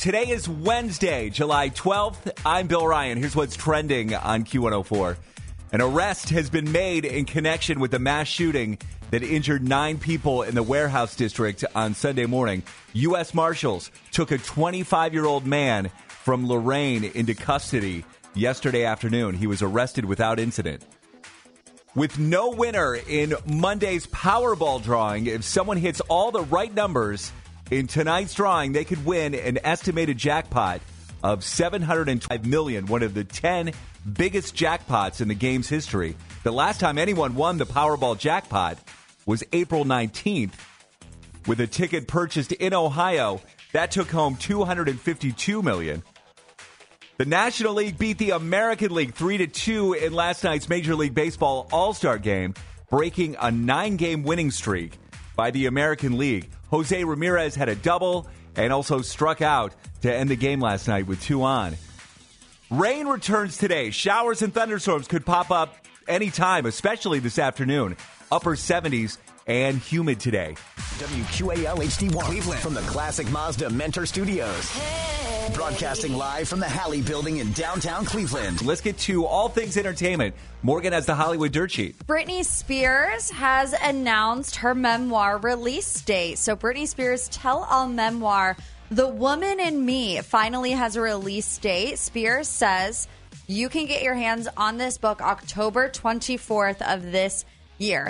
Today is Wednesday, July 12th. I'm Bill Ryan. Here's what's trending on Q104. An arrest has been made in connection with the mass shooting that injured nine people in the warehouse district on Sunday morning. U.S. Marshals took a 25 year old man from Lorain into custody yesterday afternoon. He was arrested without incident. With no winner in Monday's Powerball drawing, if someone hits all the right numbers in tonight's drawing, they could win an estimated jackpot of 705 million, one of the 10 biggest jackpots in the game's history. The last time anyone won the Powerball jackpot was April 19th with a ticket purchased in Ohio that took home 252 million. The National League beat the American League 3 to 2 in last night's Major League Baseball All-Star game, breaking a 9-game winning streak by the American League. Jose Ramirez had a double and also struck out to end the game last night with two on. Rain returns today. Showers and thunderstorms could pop up anytime, especially this afternoon. Upper 70s and humid today. WQAL HD1 Cleveland from the Classic Mazda Mentor Studios. Broadcasting live from the Halle Building in downtown Cleveland. Let's get to all things entertainment. Morgan has the Hollywood Dirt Sheet. Britney Spears has announced her memoir release date. So, Britney Spears' tell all memoir, The Woman in Me, finally has a release date. Spears says you can get your hands on this book October 24th of this year.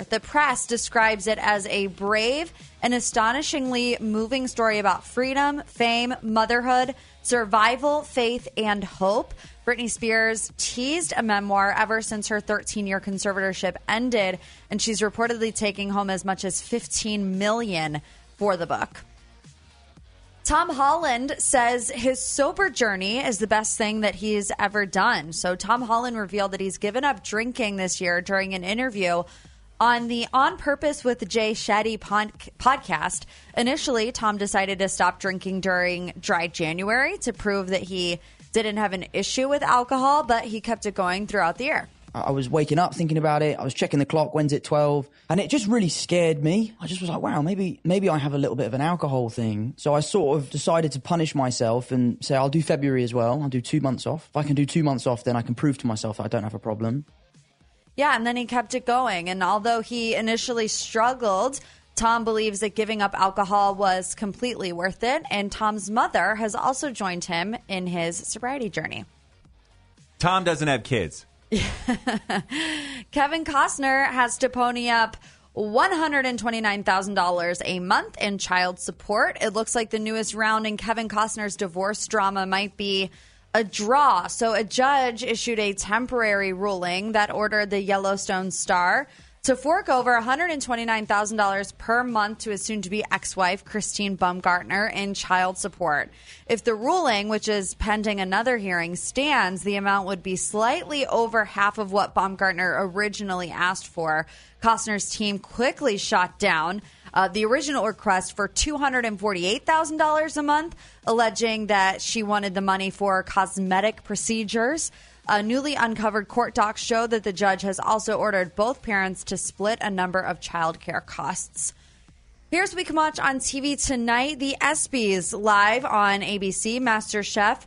The press describes it as a brave and astonishingly moving story about freedom, fame, motherhood, survival, faith, and hope. Britney Spears teased a memoir ever since her 13 year conservatorship ended, and she's reportedly taking home as much as 15 million for the book. Tom Holland says his sober journey is the best thing that he's ever done. So, Tom Holland revealed that he's given up drinking this year during an interview on the On Purpose with Jay Shetty pod- podcast. Initially, Tom decided to stop drinking during dry January to prove that he didn't have an issue with alcohol, but he kept it going throughout the year. I was waking up thinking about it. I was checking the clock. When's it twelve? And it just really scared me. I just was like, wow, maybe maybe I have a little bit of an alcohol thing. So I sort of decided to punish myself and say I'll do February as well. I'll do two months off. If I can do two months off, then I can prove to myself that I don't have a problem. Yeah, and then he kept it going. And although he initially struggled, Tom believes that giving up alcohol was completely worth it. And Tom's mother has also joined him in his sobriety journey. Tom doesn't have kids. Kevin Costner has to pony up $129,000 a month in child support. It looks like the newest round in Kevin Costner's divorce drama might be a draw. So, a judge issued a temporary ruling that ordered the Yellowstone star to fork over $129,000 per month to his soon to be ex wife, Christine Baumgartner, in child support. If the ruling, which is pending another hearing, stands, the amount would be slightly over half of what Baumgartner originally asked for. Costner's team quickly shot down. Uh, the original request for $248,000 a month, alleging that she wanted the money for cosmetic procedures. A newly uncovered court docs show that the judge has also ordered both parents to split a number of childcare costs. Here's what we can watch on TV tonight The ESPYs live on ABC, Master Chef,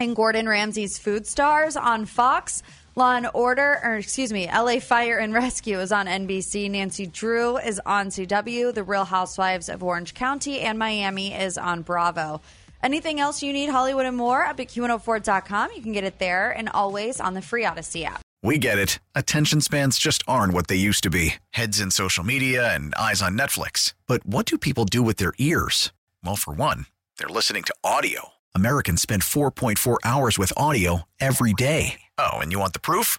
and Gordon Ramsay's Food Stars on Fox. Law and Order, or excuse me, LA Fire and Rescue is on NBC. Nancy Drew is on CW. The Real Housewives of Orange County and Miami is on Bravo. Anything else you need, Hollywood and more, up at Q104.com. You can get it there and always on the free Audacy app. We get it. Attention spans just aren't what they used to be heads in social media and eyes on Netflix. But what do people do with their ears? Well, for one, they're listening to audio. Americans spend 4.4 hours with audio every day. Oh, and you want the proof?